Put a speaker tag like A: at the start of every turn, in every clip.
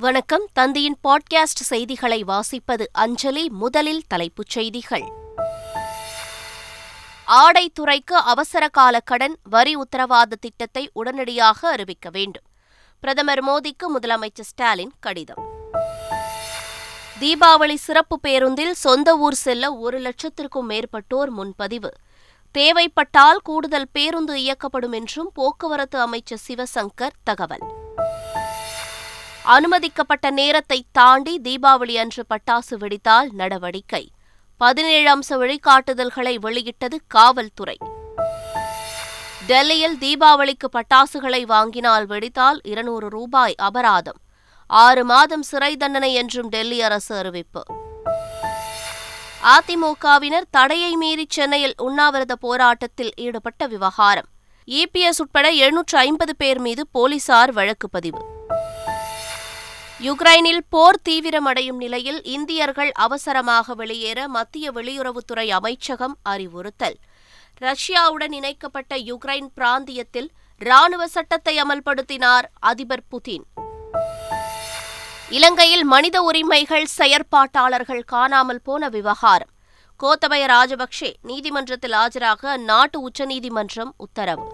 A: வணக்கம். தந்தியின் பாட்காஸ்ட் செய்திகளை வாசிப்பது அஞ்சலி. முதலில் தலைப்புச் செய்திகள். ஆடைத்துறைக்கு அவசர கால கடன் வரி உத்தரவாத திட்டத்தை உடனடியாக அறிவிக்க வேண்டும். பிரதமர் மோடிக்கு முதலமைச்சர் ஸ்டாலின் கடிதம். தீபாவளி சிறப்பு பேருந்தில் சொந்த ஊர் செல்ல ஒரு லட்சத்திற்கும் மேற்பட்டோர் முன்பதிவு. தேவைப்பட்டால் கூடுதல் பேருந்து இயக்கப்படும் என்றும் போக்குவரத்து அமைச்சர் சிவசங்கர் தகவல். அனுமதிக்கப்பட்ட நேரத்தை தாண்டி தீபாவளி அன்று பட்டாசு வெடித்தால் நடவடிக்கை. பதினேழு அம்ச வழிகாட்டுதல்களை வெளியிட்டது காவல்துறை. டெல்லியில் தீபாவளிக்கு பட்டாசுகளை வாங்கினால் வெடித்தால் இருநூறு ரூபாய் அபராதம். ஆறு மாதம் சிறை தண்டனை என்றும் டெல்லி அரசு அறிவிப்பு. அதிமுகவினர் தடையை மீறி சென்னையில் உண்ணாவிரத போராட்டத்தில் ஈடுபட்ட விவகாரம். இபிஎஸ் உட்பட எழுநூற்று ஐம்பது பேர் மீது போலீசார் வழக்கு பதிவு யுக்ரைனில் போர் தீவிரமடையும் நிலையில் இந்தியர்கள் அவசரமாக வெளியேற மத்திய வெளியுறவுத்துறை அமைச்சகம் அறிவுறுத்தல். ரஷ்யாவுடன் இணைக்கப்பட்ட யுக்ரைன் பிராந்தியத்தில் ராணுவ சட்டத்தை அமல்படுத்தினார் அதிபர் புதின். இலங்கையில் மனித உரிமைகள் செயற்பாட்டாளர்கள் காணாமல் போன விவகாரம். கோத்தபய ராஜபக்சே நீதிமன்றத்தில் ஆஜராக அந்நாட்டு உச்சநீதிமன்றம் உத்தரவு.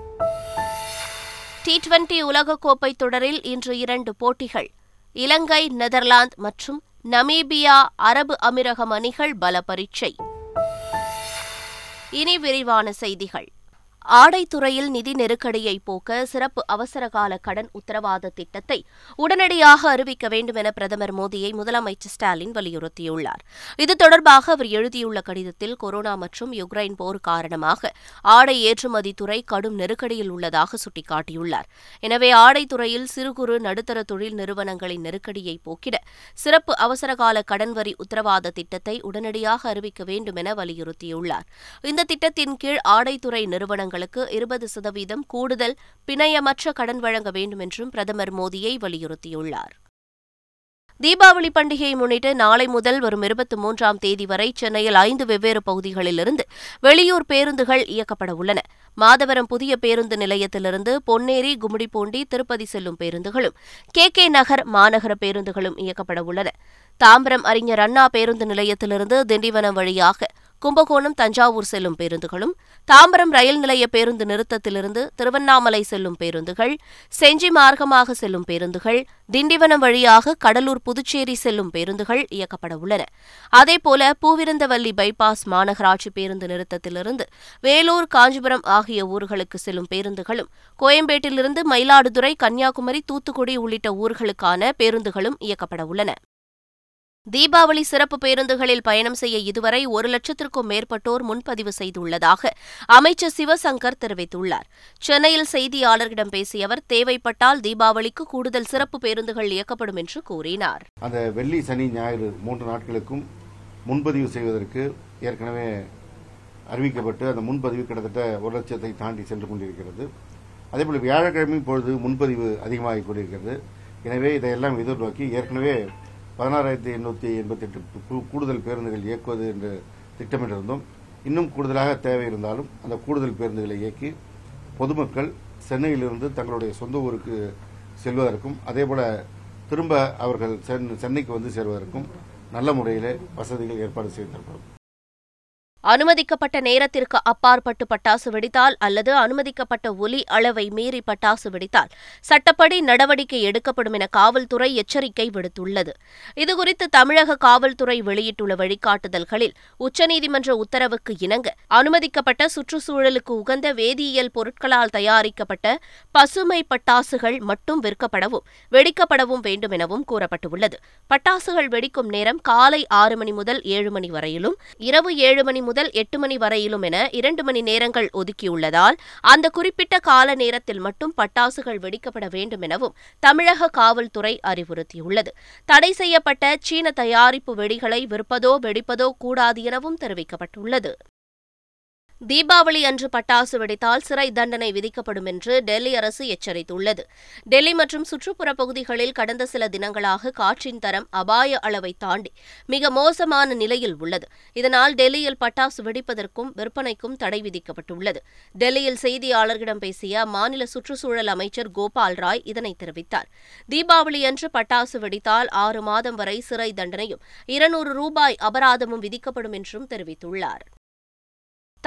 A: டி டுவெண்டி உலகக்கோப்பை தொடரில் இன்று இரண்டு போட்டிகள். இலங்கை நெதர்லாந்து மற்றும் நமீபியா அரபு அமீரகம் அணிகள் பல பரீட்சை இனி விரிவான செய்திகள். ஆடைத்துறையில் நிதி நெருக்கடியை போக்க சிறப்பு அவசரகால கடன் உத்தரவாத திட்டத்தை உடனடியாக அறிவிக்க வேண்டும் என பிரதமர் மோடியை முதலமைச்சர் ஸ்டாலின் வலியுறுத்தியுள்ளார். இது தொடர்பாக அவர் எழுதியுள்ள கடிதத்தில் கொரோனா மற்றும் யுக்ரைன் போர் காரணமாக ஆடை ஏற்றுமதி துறை கடும் நெருக்கடியில் உள்ளதாக சுட்டிக்காட்டியுள்ளார். எனவே ஆடைத்துறையில் சிறு குறு நடுத்தர தொழில் நிறுவனங்களின் நெருக்கடியை போக்கிட சிறப்பு அவசரகால கடன் வரி உத்தரவாத திட்டத்தை உடனடியாக அறிவிக்க வேண்டும் என வலியுறுத்தியுள்ளார். இந்த திட்டத்தின் கீழ் ஆடைத்துறை நிறுவனங்கள் நிறுவனங்களுக்கு இருபது சதவீதம் கூடுதல் பிணையமற்ற கடன் வழங்க வேண்டும் என்றும் பிரதமர் மோடியை வலியுறுத்தியுள்ளார். தீபாவளி பண்டிகையை முன்னிட்டு நாளை முதல் வரும் இருபத்தி மூன்றாம் தேதி வரை சென்னையில் ஐந்து வெவ்வேறு பகுதிகளிலிருந்து வெளியூர் பேருந்துகள் இயக்கப்பட உள்ளன. மாதவரம் புதிய பேருந்து நிலையத்திலிருந்து பொன்னேரி கும்மிடிப்பூண்டி திருப்பதி செல்லும் பேருந்துகளும் கே கே நகர் மாநகர பேருந்துகளும் இயக்கப்பட உள்ளன. தாம்பரம் அறிஞர் அண்ணா பேருந்து நிலையத்திலிருந்து திண்டிவனம் வழியாக கும்பகோணம் தஞ்சாவூர் செல்லும் பேருந்துகளும் தாம்பரம் ரயில் நிலைய பேருந்து நிறுத்தத்திலிருந்து திருவண்ணாமலை செல்லும் பேருந்துகள் செஞ்சி மார்க்கமாக செல்லும் பேருந்துகள் திண்டிவனம் வழியாக கடலூர் புதுச்சேரி செல்லும் பேருந்துகள் இயக்கப்பட உள்ளன. அதேபோல பூவிருந்தவல்லி பைபாஸ் மாநகராட்சி பேருந்து நிறுத்தத்திலிருந்து வேலூர் காஞ்சிபுரம் ஆகிய ஊர்களுக்கு செல்லும் பேருந்துகளும் கோயம்பேட்டிலிருந்து மயிலாடுதுறை கன்னியாகுமரி தூத்துக்குடி உள்ளிட்ட ஊர்களுக்கான பேருந்துகளும் இயக்கப்பட உள்ளன. தீபாவளி சிறப்பு பேருந்துகளில் பயணம் செய்ய இதுவரை ஒரு லட்சத்திற்கும் மேற்பட்டோர் முன்பதிவு செய்துள்ளதாக அமைச்சர் சிவசங்கர் தெரிவித்துள்ளார். சென்னையில் செய்தியாளர்களிடம் பேசிய அவர் தேவைப்பட்டால் தீபாவளிக்கு கூடுதல் சிறப்பு பேருந்துகள் இயக்கப்படும் என்று கூறினார்.
B: அந்த வெள்ளி சனி ஞாயிறு மூன்று நாட்களுக்கும் முன்பதிவு செய்வதற்கு ஏற்கனவே அறிவிக்கப்பட்டு அந்த முன்பதிவு கிட்டத்தட்ட ஒரு லட்சத்தை தாண்டி சென்று கொண்டிருக்கிறது. அதேபோல் வியாழக்கிழமை பொழுது முன்பதிவு அதிகமாகிக் கொண்டிருக்கிறது. எனவே இதையெல்லாம் எதிர்நோக்கி ஏற்கனவே பதினாறாயிரத்தி எண்ணூற்றி எண்பத்தி எட்டு கூடுதல் பேருந்துகள் இயக்குவது என்று திட்டமிட்டிருந்தோம். இன்னும் கூடுதலாக தேவை இருந்தாலும் அந்த கூடுதல் பேருந்துகளை இயக்கி பொதுமக்கள் சென்னையிலிருந்து தங்களுடைய சொந்த ஊருக்கு செல்வதற்கும் அதேபோல திரும்ப அவர்கள் சென்னைக்கு வந்து சேர்வதற்கும் நல்ல முறையில் வசதிகள் ஏற்பாடு செய்திருக்கிறோம்.
A: அனுமதிக்கப்பட்ட நேரத்திற்கு அப்பாற்பட்டு பட்டாசு வெடித்தால் அல்லது அனுமதிக்கப்பட்ட ஒலி அளவை மீறி பட்டாசு வெடித்தால் சட்டப்படி நடவடிக்கை எடுக்கப்படும் என காவல்துறை எச்சரிக்கை விடுத்துள்ளது. இதுகுறித்து தமிழக காவல்துறை வெளியிட்டுள்ள வழிகாட்டுதல்களில் உச்சநீதிமன்ற உத்தரவுக்கு இணங்க அனுமதிக்கப்பட்ட சுற்றுச்சூழலுக்கு உகந்த வேதியியல் பொருட்களால் தயாரிக்கப்பட்ட பசுமை பட்டாசுகள் மட்டும் விற்கப்படவும் வெடிக்கப்படவும் வேண்டும் எனவும் கூறப்பட்டுள்ளது. பட்டாசுகள் வெடிக்கும் நேரம் காலை ஆறு மணி முதல் ஏழு மணி வரையிலும் இரவு ஏழு மணி முதல் எட்டு மணி வரையிலும் என இரண்டு மணி நேரங்கள் ஒதுக்கியுள்ளதால் அந்த குறிப்பிட்ட கால நேரத்தில் மட்டும் பட்டாசுகள் வெடிக்கப்பட வேண்டும் எனவும் தமிழக காவல்துறை அறிவுறுத்தியுள்ளது. தடை செய்யப்பட்ட சீன தயாரிப்பு வெடிகளை விற்பதோ வெடிப்பதோ கூடாது எனவும் தெரிவிக்கப்பட்டுள்ளது. தீபாவளி அன்று பட்டாசு வெடித்தால் சிறை தண்டனை விதிக்கப்படும் என்று டெல்லி அரசு எச்சரித்துள்ளது. டெல்லி மற்றும் சுற்றுப்புற பகுதிகளில் கடந்த சில தினங்களாக காற்றின் தரம் அபாய அளவை தாண்டி மிக மோசமான நிலையில் உள்ளது. இதனால் டெல்லியில் பட்டாசு வெடிப்பதற்கும் விற்பனைக்கும் தடை விதிக்கப்பட்டுள்ளது. டெல்லியில் செய்தியாளர்களிடம் பேசிய அம்மாநில சுற்றுச்சூழல் அமைச்சர் கோபால் ராய் இதனை தெரிவித்தார். தீபாவளி அன்று பட்டாசு வெடித்தால் ஆறு மாதம் வரை சிறை தண்டனையும் இருநூறு ரூபாய் அபராதமும் விதிக்கப்படும் என்றும் தெரிவித்துள்ளார்.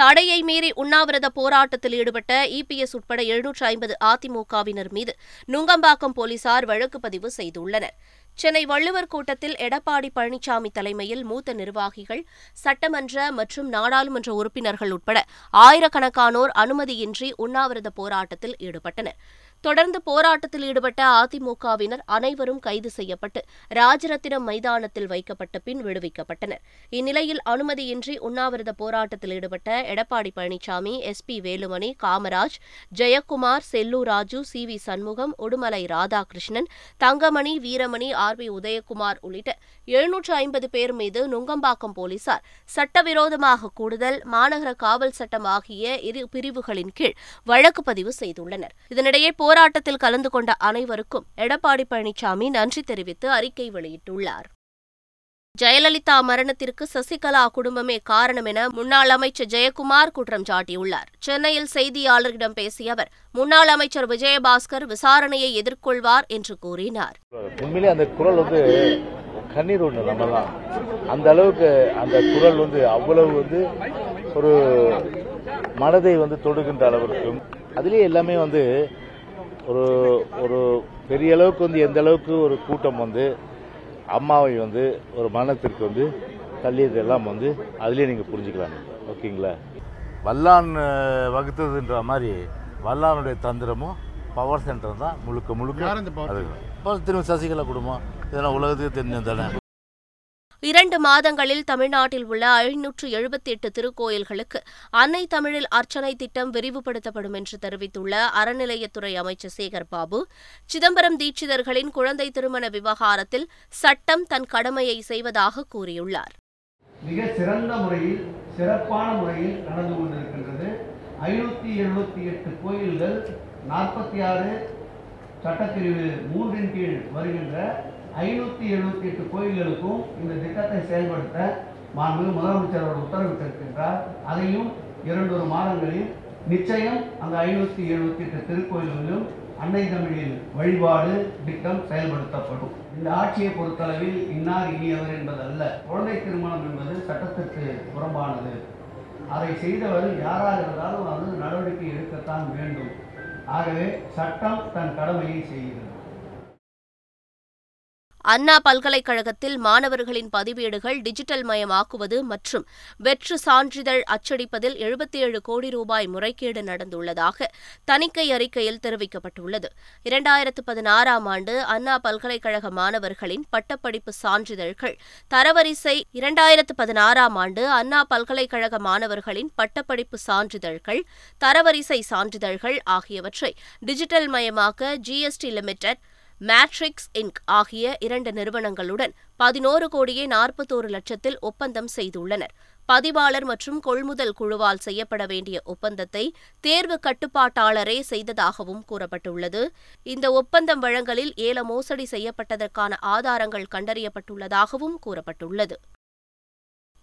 A: தடையை மீறி உண்ணாவிரத போராட்டத்தில் ஈடுபட்ட இபிஎஸ் உட்பட எழுநூற்று ஐம்பது அதிமுகவினர் மீது நுங்கம்பாக்கம் போலீசார் வழக்கு பதிவு செய்துள்ளனர். சென்னை வள்ளுவர் கூட்டத்தில் எடப்பாடி பழனிசாமி தலைமையில் மூத்த நிர்வாகிகள் சட்டமன்ற மற்றும் நாடாளுமன்ற உறுப்பினர்கள் உட்பட ஆயிரக்கணக்கானோர் அனுமதியின்றி உண்ணாவிரத போராட்டத்தில் ஈடுபட்டனர். தொடர்ந்து போராட்டத்தில் ஈடுபட்ட அதிமுகவினர் அனைவரும் கைது செய்யப்பட்டு ராஜரத்தினம் மைதானத்தில் வைக்கப்பட்ட பின் விடுவிக்கப்பட்டனர். இந்நிலையில் அனுமதியின்றி உண்ணாவிரத போராட்டத்தில் ஈடுபட்ட Edappadi Palaniswami S P Velumani Kamaraj Jayakumar Sellur Raju C V Shanmugam Udumalai Radhakrishnan Thangamani Veeramani R B Udhayakumar உள்ளிட்ட எழுநூற்று ஐம்பது பேர் மீது நுங்கம்பாக்கம் போலீசார் சட்டவிரோதமாக கூடுதல் மாநகர காவல் சட்டம் ஆகிய இரு பிரிவுகளின் கீழ் வழக்கு பதிவு செய்துள்ளனர். இதனிடையே போராட்டத்தில் கலந்து கொண்ட அனைவருக்கும் எடப்பாடி பழனிசாமி நன்றி தெரிவித்து அறிக்கை வெளியிட்டுள்ளார். ஜெயலலிதா மரணத்திற்கு சசிகலா குடும்பமே காரணம் என முன்னாள் அமைச்சர் ஜெயக்குமார் குற்றம் சாட்டியுள்ளார். சென்னையில் செய்தியாளர்களிடம் பேசிய அவர் முன்னாள் அமைச்சர் விஜயபாஸ்கர் விசாரணையை எதிர்கொள்வார் என்று கூறினார்.
C: உண்மையிலே அந்த குரல் வந்து கண்ணீர் ஒன்று நம்மலாம் அந்த அளவுக்கு அந்த குரல் வந்து அவ்வளவு வந்து ஒரு மனதை வந்து தொடுகின்ற அளவிற்கும் அதுலேயே எல்லாமே வந்து ஒரு ஒரு பெரிய அளவுக்கு வந்து எந்த அளவுக்கு ஒரு கூட்டம் வந்து அம்மாவை வந்து ஒரு மரணத்திற்கு வந்து தள்ளியதெல்லாம் வந்து அதுலேயே நீங்கள் புரிஞ்சுக்கலாம். ஓகேங்களா? வல்லான் வகுத்ததுன்ற மாதிரி வல்லானுடைய தந்திரமும் பவர் சென்டர் தான் முழுக்க முழுக்க திரும்ப சசிகலா குடும்பம் இதெல்லாம் உலகத்துக்கு தெரிஞ்சது தானே
A: இரண்டு மாதங்களில் தமிழ்நாட்டில் உள்ள ஐநூற்று எழுபத்தி எட்டு திருக்கோயில்களுக்கு அன்னை தமிழில் அர்ச்சனை திட்டம் விரிவுபடுத்தப்படும் என்று தெரிவித்துள்ள அறநிலையத்துறை அமைச்சர் சேகர் பாபு சிதம்பரம் தீட்சிதர்களின் குழந்தை திருமண விவகாரத்தில் சட்டம் தன் கடமையை செய்வதாக கூறியுள்ளார்.
D: மிக சிறந்த முறையில் சிறப்பான முறையில் நடந்து கொண்டிருக்கின்றது. ஐநூற்றி எழுபத்தி எட்டு கோயில்கள் நாற்பத்தி ஆறு சட்டப்பிரிவு மூன்றின் கீழ் வருகின்ற ஐநூற்றி எழுபத்தி எட்டு கோயில்களுக்கும் இந்த திட்டத்தை செயல்படுத்த மாண்பு முதலமைச்சர் அவர் உத்தரவிட்டிருக்கின்றார். அதையும் இரண்டொரு மாதங்களில் நிச்சயம் அந்த ஐநூற்றி எழுபத்தி எட்டு திருக்கோயில்களிலும் அன்னை தமிழில் வழிபாடு திட்டம் செயல்படுத்தப்படும். இந்த ஆட்சியை பொறுத்தளவில் இன்னார் இனியவர் என்பதல்ல. குழந்தை திருமணம் என்பது சட்டத்திற்கு புறம்பானது. அதை செய்தவர் யாராக இருந்தாலும் அது நடவடிக்கை எடுக்கத்தான் வேண்டும். ஆகவே சட்டம் தன் கடமையை செய்கிறது.
A: அண்ணா பல்கலைக்கழகத்தில் மாணவர்களின் பதிவேடுகள் டிஜிட்டல் மயமாக்குவது மற்றும் வெற்று சான்றிதழ் அச்சடிப்பதில் எழுபத்தி ஏழு கோடி ரூபாய் முறைகேடு நடந்துள்ளதாக தணிக்கை அறிக்கையில் தெரிவிக்கப்பட்டுள்ளது. இரண்டாயிரத்து பதினாறாம் ஆண்டு அண்ணா பல்கலைக்கழக மாணவர்களின் பட்டப்படிப்பு சான்றிதழ்கள் தரவரிசை இரண்டாயிரத்து பதினாறாம் ஆண்டு அண்ணா பல்கலைக்கழக மாணவர்களின் பட்டப்படிப்பு சான்றிதழ்கள் தரவரிசை சான்றிதழ்கள் ஆகியவற்றை டிஜிட்டல் மயமாக்க ஜிஎஸ்டி லிமிடெட் மேட்ரிக்ஸ் இன்க் ஆகிய இரண்டு நிறுவனங்களுடன் பதினோரு கோடியே நாற்பத்தோரு லட்சத்தில் ஒப்பந்தம் செய்துள்ளனர். பதிவாளர் மற்றும் கொள்முதல் குழுவால் செய்யப்பட வேண்டிய ஒப்பந்தத்தை தேர்வு கட்டுப்பாட்டாளரே செய்ததாகவும் கூறப்பட்டுள்ளது. இந்த ஒப்பந்தம் வழங்கலில் ஏல மோசடி செய்யப்பட்டதற்கான ஆதாரங்கள் கண்டறியப்பட்டுள்ளதாகவும் கூறப்பட்டுள்ளது.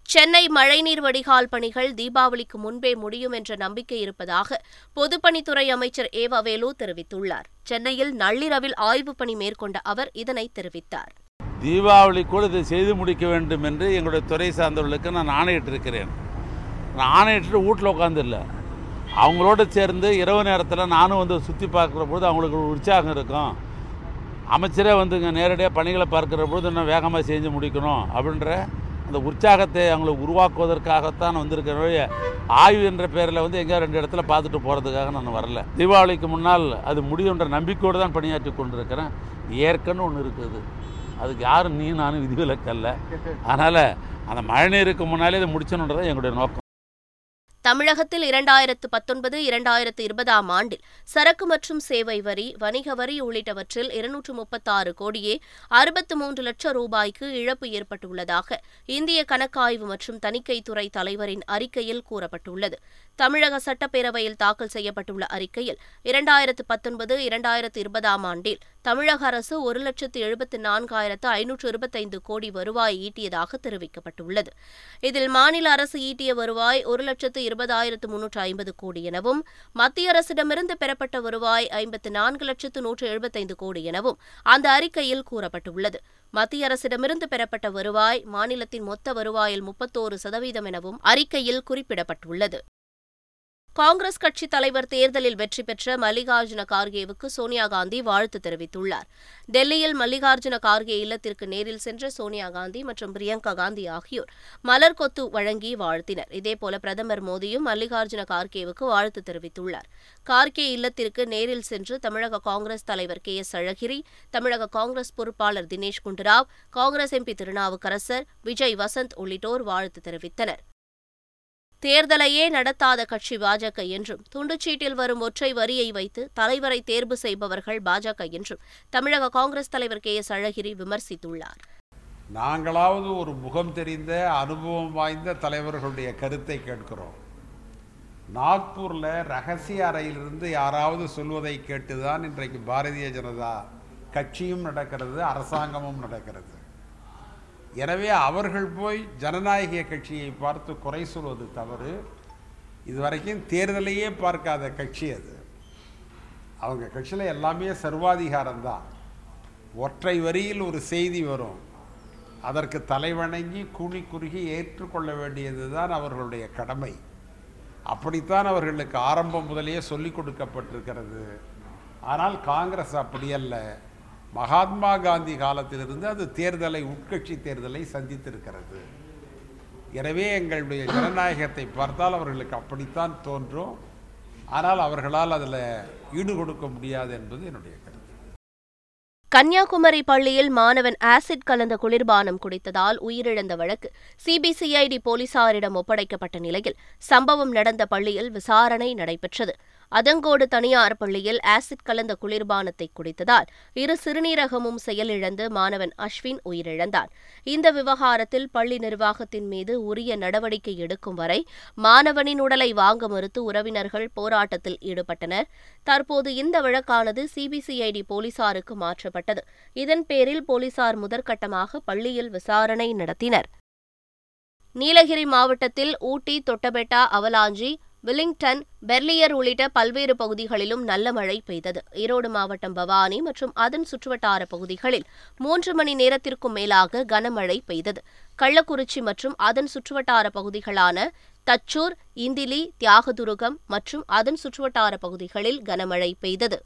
A: சென்னை மழைநீர் வடிகால் பணிகள் தீபாவளிக்கு முன்பே முடியும் என்ற நம்பிக்கை இருப்பதாக பொதுப்பணித்துறை அமைச்சர் ஏவவேலு தெரிவித்துள்ளார். சென்னையில் நள்ளிரவில் ஆய்வுப் பணி மேற்கொண்ட அவர் இதனை தெரிவித்தார்.
E: தீபாவளி இதை செய்து முடிக்க வேண்டும் என்று எங்களுடைய துறை சார்ந்தவர்களுக்கு நான் ஆணையிட்டிருக்கிறேன். நான் ஆணையிட்டு வீட்டில் உட்காந்துல்ல அவங்களோட சேர்ந்து இரவு நேரத்தில் நானும் வந்து சுற்றி பார்க்குற பொழுது அவங்களுக்கு ஒரு உற்சாகம் இருக்கும். அமைச்சரே வந்துங்க நேரடியாக பணிகளை பார்க்குற பொழுது இன்னும் வேகமாக செஞ்சு முடிக்கணும் அப்படின்ற அந்த உற்சாகத்தை அவங்களை உருவாக்குவதற்காகத்தான் வந்திருக்கிறவழிய ஆய்வு என்ற பேரில் வந்து எங்கேயோ ரெண்டு இடத்துல பார்த்துட்டு போகிறதுக்காக நான் வரல. தீபாவளிக்கு முன்னால் அது முடியுன்ற நம்பிக்கையோடு தான் பணியாற்றி கொண்டிருக்கிறேன். ஏற்கனவே ஒன்று இருக்குது. அதுக்கு யாரும் நீ நானும் விதிவிலக்கல்ல அதனால் அந்த மழைநீருக்கு முன்னாலே இதை முடிச்சணுன்றது எங்களுடைய நோக்கம்.
A: தமிழகத்தில் இரண்டாயிரத்து பத்தொன்பது இரண்டாயிரத்து இருபதாம் ஆண்டில் சரக்கு மற்றும் சேவை வரி வணிக வரி உள்ளிட்டவற்றில் இருநூற்று முப்பத்தாறு கோடியே அறுபத்து மூன்று லட்சம் ரூபாய்க்கு இழப்பு ஏற்பட்டுள்ளதாக இந்திய கணக்காய்வு மற்றும் தணிக்கைத்துறை தலைவரின் அறிக்கையில் கூறப்பட்டுள்ளது. தமிழக சட்டப்பேரவையில் தாக்கல் செய்யப்பட்டுள்ள அறிக்கையில் இரண்டாயிரத்து பத்தொன்பது இரண்டாயிரத்து இருபதாம் ஆண்டில் தமிழக அரசு ஒரு லட்சத்து எழுபத்து நான்காயிரத்து ஐநூற்று இருபத்தைந்து கோடி வருவாய் ஈட்டியதாக தெரிவிக்கப்பட்டுள்ளது. இதில் மாநில அரசு ஈட்டிய வருவாய் ஒரு லட்சத்து இருபதாயிரத்து முன்னூற்று ஐம்பது கோடி எனவும் மத்திய அரசிடமிருந்து பெறப்பட்ட வருவாய் ஐம்பத்து நான்கு லட்சத்து நூற்று எழுபத்தைந்து கோடி எனவும் அந்த அறிக்கையில் கூறப்பட்டுள்ளது. மத்திய அரசிடமிருந்து பெறப்பட்ட வருவாய் மாநிலத்தின் மொத்த வருவாயில் முப்பத்தோரு சதவீதம் எனவும் அறிக்கையில் குறிப்பிடப்பட்டுள்ளது. காங்கிரஸ் கட்சித் தலைவர் தேர்தலில் வெற்றி பெற்ற மல்லிகார்ஜுன கார்கேவுக்கு சோனியா காந்தி வாழ்த்து தெரிவித்துள்ளார். டெல்லியில் மல்லிகார்ஜுன கார்கே இல்லத்திற்கு நேரில் சென்ற சோனியா காந்தி மற்றும் பிரியங்கா காந்தி ஆகியோர் மலர் கொத்து வழங்கி வாழ்த்தினர். இதேபோல பிரதமர் மோடியும் மல்லிகார்ஜுன கார்கேவுக்கு வாழ்த்து தெரிவித்துள்ளார். கார்கே இல்லத்திற்கு நேரில் சென்று தமிழக காங்கிரஸ் தலைவர் கே எஸ் அழகிரி தமிழக காங்கிரஸ் பொறுப்பாளர் தினேஷ் குண்டுராவ் காங்கிரஸ் எம்பி திருநாவுக்கரசர் விஜய் வசந்த் உள்ளிட்டோர் வாழ்த்து தெரிவித்தனர். தேர்தலையே நடத்தாத கட்சி பாஜக என்றும் துண்டுச்சீட்டில் வரும் ஒற்றை வரியை வைத்து தலைவரை தேர்வு செய்பவர்கள் பாஜக என்றும் தமிழக காங்கிரஸ் தலைவர் கே எஸ் அழகிரி விமர்சித்துள்ளார்.
F: நாங்களாவது ஒரு முகம் தெரிந்த அனுபவம் வாய்ந்த தலைவர்களுடைய கருத்தை கேட்கிறோம். நாக்பூரில் ரகசிய அறையிலிருந்து யாராவது சொல்வதை கேட்டுதான் இன்றைக்கு பாரதிய ஜனதா கட்சியும் நடக்கிறது அரசாங்கமும் நடக்கிறது. எனவே அவர்கள் போய் ஜனநாயக கட்சியை பார்த்து குறை சொல்வது தவறு. இதுவரைக்கும் தேர்தலையே பார்க்காத கட்சி அது. அவங்க கட்சியில் எல்லாமே சர்வாதிகாரம்தான். ஒற்றை வரியில் ஒரு செய்தி வரும். அதற்கு தலைவணங்கி கூணி குறுகி ஏற்றுக்கொள்ள வேண்டியது தான் அவர்களுடைய கடமை. அப்படித்தான் அவர்களுக்கு ஆரம்பம் முதலே சொல்லிக் கொடுக்கப்பட்டிருக்கிறது. ஆனால் காங்கிரஸ் அப்படியல்ல மகாத்மா காந்தி காலத்திலிருந்து அது தேர்தலை உட்கட்சி தேர்தலை சந்தித்திருக்கிறது. எனவே எங்களுடைய ஜனநாயகத்தை பார்த்தால் அவர்களுக்கு அப்படித்தான் தோன்றும். ஆனால் அவர்களால் அதில் ஈடு கொடுக்க முடியாது என்பது என்னுடைய கருத்து.
A: கன்னியாகுமரி பள்ளியில் மாணவன் ஆசிட் கலந்த குளிர்பானம் குடித்ததால் உயிரிழந்த வழக்கு சிபிசிஐடி போலீசாரிடம் ஒப்படைக்கப்பட்ட நிலையில் சம்பவம் நடந்த பள்ளியில் விசாரணை நடைபெற்றது. அதங்கோடு தனியார் பள்ளியில் ஆசிட் கலந்த குளிர்பானத்தை குடித்ததால் இரு சிறுநீரகமும் செயலிழந்து மாணவன் அஸ்வின் உயிரிழந்தான். இந்த விவகாரத்தில் பள்ளி நிர்வாகத்தின் மீது உரிய நடவடிக்கை எடுக்கும் வரை மாணவனின் உடலை வாங்க மறுத்து உறவினர்கள் போராட்டத்தில் ஈடுபட்டனர். தற்போது இந்த வழக்கானது சிபிசிஐடி போலீசாருக்கு மாற்றப்பட்டது. இதன் பேரில் போலீசார் முதற்கட்டமாக பள்ளியில் விசாரணை நடத்தினர். நீலகிரி மாவட்டத்தில் ஊட்டி தொட்டபெட்டா அவலாஞ்சி வில்லிங்டன் பெர்லியர் உள்ளிட்ட பல்வேறு பகுதிகளிலும் நல்ல மழை பெய்தது. ஈரோடு மாவட்டம் பவானி மற்றும் அதன் சுற்றுவட்டார பகுதிகளில் மூன்று மணி நேரத்திற்கும் மேலாக கனமழை பெய்தது. கள்ளக்குறிச்சி மற்றும் அதன் சுற்றுவட்டார பகுதிகளான தச்சூர் இந்திலி தியாகதுருகம் மற்றும் அதன் சுற்றுவட்டார பகுதிகளில் கனமழை பெய்தது.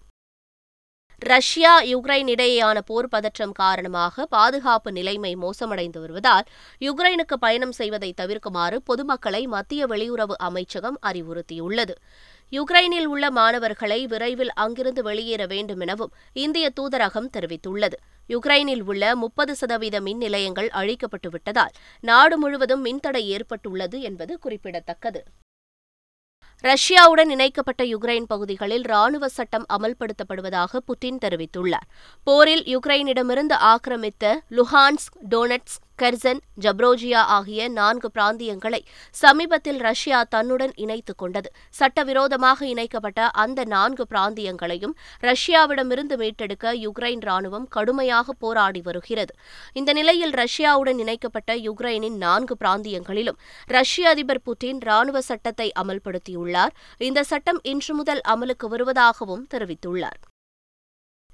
A: ரஷ்யா யுக்ரைன் இடையேயான போர் பதற்றம் காரணமாக பாதுகாப்பு நிலைமை மோசமடைந்து வருவதால் யுக்ரைனுக்கு பயணம் செய்வதை தவிர்க்குமாறு பொதுமக்களை மத்திய வெளியுறவு அமைச்சகம் அறிவுறுத்தியுள்ளது. யுக்ரைனில் உள்ள மாணவர்களை விரைவில் அங்கிருந்து வெளியேற வேண்டும் எனவும் இந்திய தூதரகம் தெரிவித்துள்ளது. யுக்ரைனில் உள்ள முப்பது சதவீத மின் நிலையங்கள் அழிக்கப்பட்டு விட்டதால் நாடு முழுவதும் மின்தடை ஏற்பட்டுள்ளது என்பது குறிப்பிடத்தக்கது. ரஷ்யாவுடன் இணைக்கப்பட்ட யுக்ரைன் பகுதிகளில் ராணுவ சட்டம் அமல்படுத்தப்படுவதாக புட்டின் தெரிவித்துள்ளார். போரில் யுக்ரைனிடமிருந்து ஆக்கிரமித்த லுஹான்ஸ்க் டோனட்ஸ்க் கெர்சன் ஜப்ரோஜியா ஆகிய நான்கு பிராந்தியங்களை சமீபத்தில் ரஷ்யா தன்னுடன் இணைத்துக் கொண்டது. சட்டவிரோதமாக இணைக்கப்பட்ட அந்த நான்கு பிராந்தியங்களையும் ரஷ்யாவிடமிருந்து மீட்டெடுக்க யுக்ரைன் ராணுவம் கடுமையாக போராடி வருகிறது. இந்த நிலையில் ரஷ்யாவுடன் இணைக்கப்பட்ட யுக்ரைனின் நான்கு பிராந்தியங்களிலும் ரஷ்ய அதிபர் புட்டின் ராணுவ சட்டத்தை அமல்படுத்தியுள்ளார். இந்த சட்டம் இன்று முதல் அமலுக்கு வருவதாகவும் தெரிவித்துள்ளார்.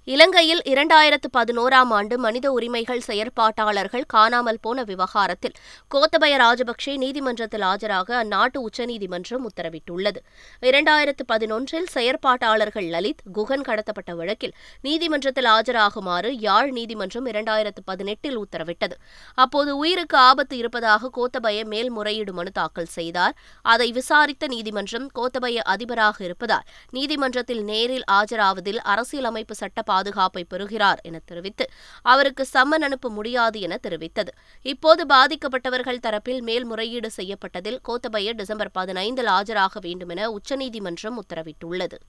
A: இலங்கையில் இரண்டாயிரத்து பதினோராம் ஆண்டு மனித உரிமைகள் செயற்பாட்டாளர்கள் காணாமல் போன விவகாரத்தில் கோத்தபய ராஜபக்சே நீதிமன்றத்தில் ஆஜராக அந்நாட்டு உச்சநீதிமன்றம் உத்தரவிட்டுள்ளது. இரண்டாயிரத்து பதினொன்றில் செயற்பாட்டாளர்கள் லலித் குகன் கடத்தப்பட்ட வழக்கில் நீதிமன்றத்தில் ஆஜராகுமாறு யாழ் நீதிமன்றம் இரண்டாயிரத்து பதினெட்டில் உத்தரவிட்டது. அப்போது உயிருக்கு ஆபத்து இருப்பதாக கோத்தபய மேல்முறையீடு மனு தாக்கல் செய்தார். அதை விசாரித்த நீதிமன்றம் கோத்தபய அதிபராக இருப்பதால் நீதிமன்றத்தில் நேரில் ஆஜராவதில் அரசியலமைப்பு சட்ட பாதுகாப்பை பெறுகிறார் என தெரிவித்து அவருக்கு சம்மன் அனுப்ப முடியாது என தெரிவித்தது. இப்போது பாதிக்கப்பட்டவர்கள் தரப்பில் மேல்முறையீடு செய்யப்பட்டதில் கோத்தபய டிசம்பர் பதினைந்தில் ஆஜராக வேண்டும் என உச்சநீதிமன்றம் உத்தரவிட்டுள்ளது.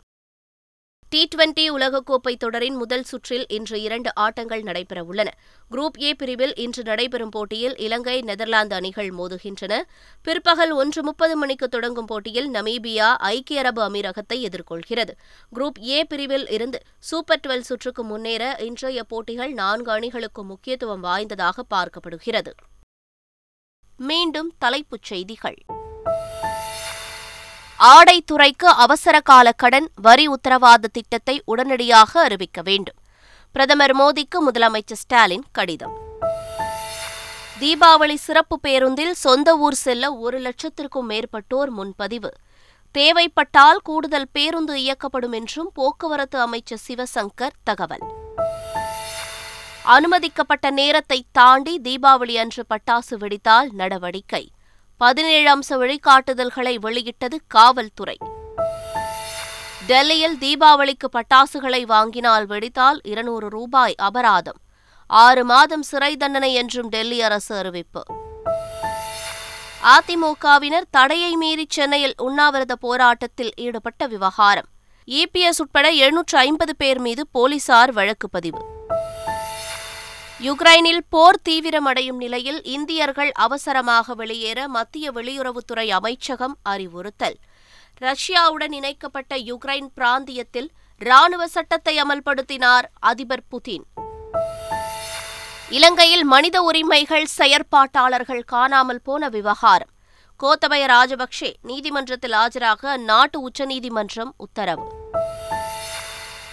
A: டி டுவெண்டி உலகக்கோப்பை தொடரின் முதல் சுற்றில் இன்று இரண்டு ஆட்டங்கள் நடைபெறவுள்ளன. குரூப் ஏ பிரிவில் இன்று நடைபெறும் போட்டியில் இலங்கை நெதர்லாந்து அணிகள் மோதுகின்றன. பிற்பகல் ஒன்று முப்பது மணிக்கு தொடங்கும் போட்டியில் நமீபியா ஐக்கிய அரபு அமீரகத்தை எதிர்கொள்கிறது. குரூப் ஏ பிரிவில் இருந்து சூப்பர் டுவெல் சுற்றுக்கு முன்னேற இன்றைய போட்டிகள் நான்கு அணிகளுக்கு முக்கியத்துவம் வாய்ந்ததாக பார்க்கப்படுகிறது. மீண்டும் தலைப்புச் செய்திகள். ஆடைத்துறைக்கு அவசர கால கடன் வரி உத்தரவாத திட்டத்தை உடனடியாக அறிவிக்க வேண்டும். பிரதமர் மோடிக்கு முதலமைச்சர் ஸ்டாலின் கடிதம். தீபாவளி சிறப்பு பேருந்தில் சொந்த ஊர் செல்ல ஒரு லட்சத்திற்கும் மேற்பட்டோர் முன்பதிவு. தேவைப்பட்டால் கூடுதல் பேருந்து இயக்கப்படும் என்றும் போக்குவரத்து அமைச்சர் சிவசங்கர் தகவல். அனுமதிக்கப்பட்ட நேரத்தை தாண்டி தீபாவளி அன்று பட்டாசு வெடித்தால் நடவடிக்கை. பதினேழு அம்ச வழிகாட்டுதல்களை வெளியிட்டது காவல்துறை. டெல்லியில் தீபாவளிக்கு பட்டாசுகளை வாங்கினால் வெடித்தால் இருநூறு ரூபாய் அபராதம். ஆறு மாதம் சிறை தண்டனை என்றும் டெல்லி அரசு அறிவிப்பு. அதிமுகவினர் தடையை மீறி சென்னையில் உண்ணாவிரத போராட்டத்தில் ஈடுபட்ட விவகாரம். இபிஎஸ் உட்பட எழுநூற்று ஐம்பது பேர் மீது போலீசார் வழக்கு பதிவு யுக்ரைனில் போர் தீவிரமடையும் நிலையில் இந்தியர்கள் அவசரமாக வெளியேற மத்திய வெளியுறவுத்துறை அமைச்சகம் அறிவுறுத்தல். ரஷ்யாவுடன் இணைக்கப்பட்ட யுக்ரைன் பிராந்தியத்தில் ராணுவ சட்டத்தை அமல்படுத்தினார் அதிபர் புதின். இலங்கையில் மனித உரிமைகள் செயற்பாட்டாளர்கள் காணாமல் போன விவகாரம். கோத்தபய ராஜபக்சே நீதிமன்றத்தில் ஆஜராக அந்நாட்டு உச்சநீதிமன்றம் உத்தரவு.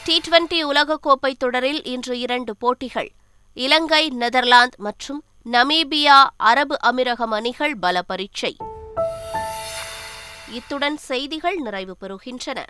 A: டி டுவெண்டி உலகக்கோப்பை தொடரில் இன்று இரண்டு போட்டிகள். இலங்கை நெதர்லாந்து மற்றும் நமீபியா அரபு அமீரகம் அணிகள் பல பரீட்சை இத்துடன் செய்திகள் நிறைவு பெறுகின்றன.